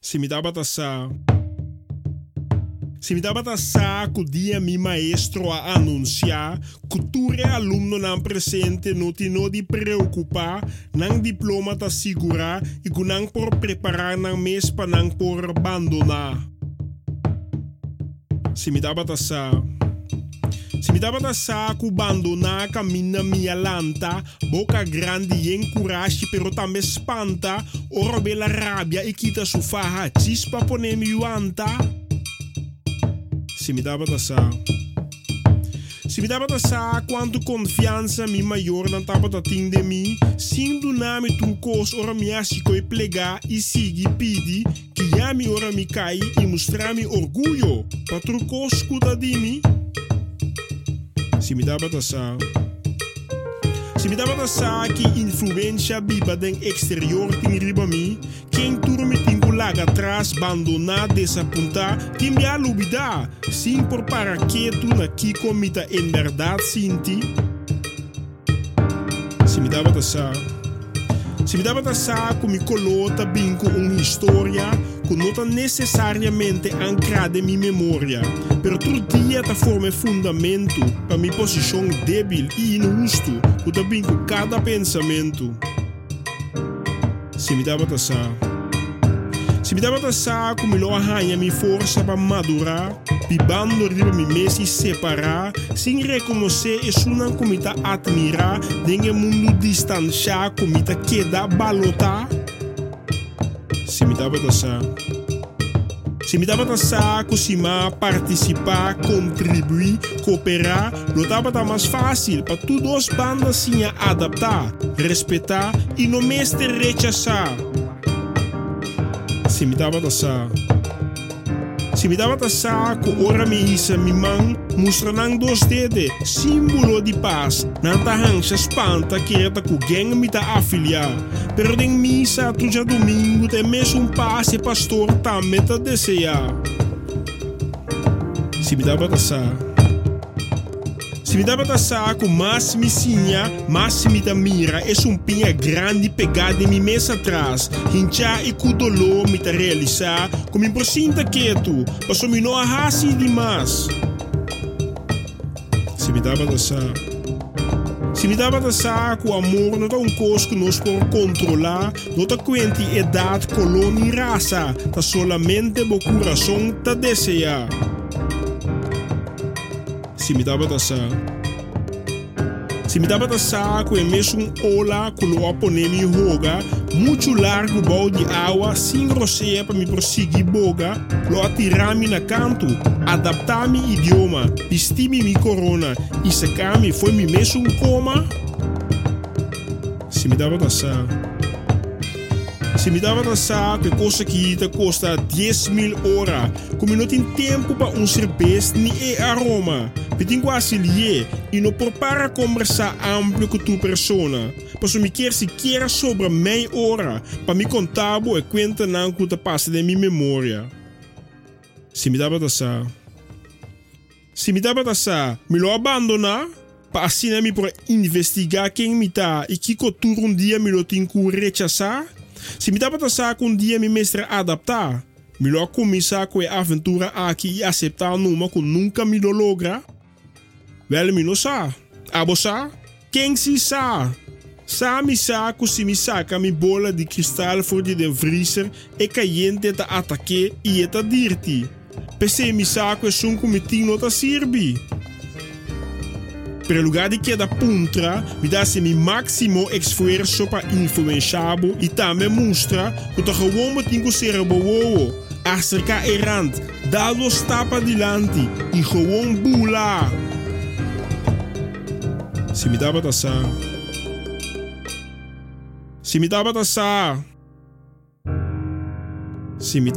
Se me dá sa. Se me dá sa que o dia mi maestro a anunciar, cultura aluno não presente não te não de preocupar, não diploma ta segurar e que não por preparar não mês para não por abandonar. Se me dá sa. Se me dava da saco, abandonar caminha minha lanta, boca grande e encoraje, pero também espanta, ora bela rabia e quita sufarra, chispa pone mi anta. Se me dava da saco. Se me dava da sa quanto confiança mi maior não tava da de mim, sim do nome tu cos ora me asico e plegar e siga pidi, que já me ora me cai e mostrar me orgulho, para tu cos escuta de mim. Se me dá batação. Se me dá batação que influência biba den exterior tem riba mim, quem turme tem laga atrás, abandonar, desapontar, tem me alubida, sim por para que tu na que comita em verdade sinti. Se me dá batação. Se me dá batação com me colota binco uma história, que necessariamente ancrada em minha memória, todo dia ta forma fundamento para minha posição débil e injusto, que também com cada pensamento. Se me dá batação. Se me dá batação, como lo arranha minha força para madurar, pibando riba mi mesi separar, sem reconhecer e sunan comita admirar, dengue mundo distanciar, comita queda balotar. Se me dá batação. Se me dava saco, se me participar, contribuir, cooperar, não estava mais fácil para todas as bandas se adaptar, respeitar e não mestre rechazar. Se me dava saco. Se me dava saco, ora me isa mi man, mostrando dos dedos, símbolo de paz. Tá rancha espanta que com gang me tá afiliar. Pero em missa, tu já domingo, tem mesmo um passe, pastor, tá meta desejar. Se me dava saco. Se me dava saco, mas me sinha, mas me da mira, é um pinha grande pegada em minha mesa atrás. Hincha e kudolo me ta realizar, como me prosinta quieto, passou me não arrasi demais. Se me dava saco. Se me dava da saco, amor não é um que nós por controlar, não está quente idade, colônia e raça, tá solamente o coração tá desejar. Se me dava da saco, é mesmo ola que lo apone mi roga, muito largo balde de água, sem roceia para me prosseguir boga, lo atirar-me na canto, adaptar-me idioma, vestir-me mi corona. E secar-me foi me mesmo coma. Da saco. Se me dava da saco, é coisa que custa 10 mil horas, como não tem tempo para um cerveja nem aroma. Petin quase lhe e não prepara conversar amplo com tua persona. Posso me quer sequer sobre meia hora para me contar e conta não que passa de minha memória. Se me dava da saco. Se me dava da saco, me lo abandonar? Para assim me para investigar quem me tá e que cultura um dia me lo tem que rechazar? Se me dá para saco um dia me mestre adaptar, melhor começar com a aventura aqui e aceitar numa que nunca me lo logra. Não sabe. Abo sa? Se? Sa mi saco se me saca mi bola de cristal voor de den vriezer e caliente te ataque e eta dirti. Pese mi saco e sunco mi tino ta sirbi. Per lugar de queda puntra, me dá se mi máximo esforço para influenciar e também mostra que o gewoon que ser boa, acerca errant, dá los tapa adiante e gewoon bula. Se me dá para Se me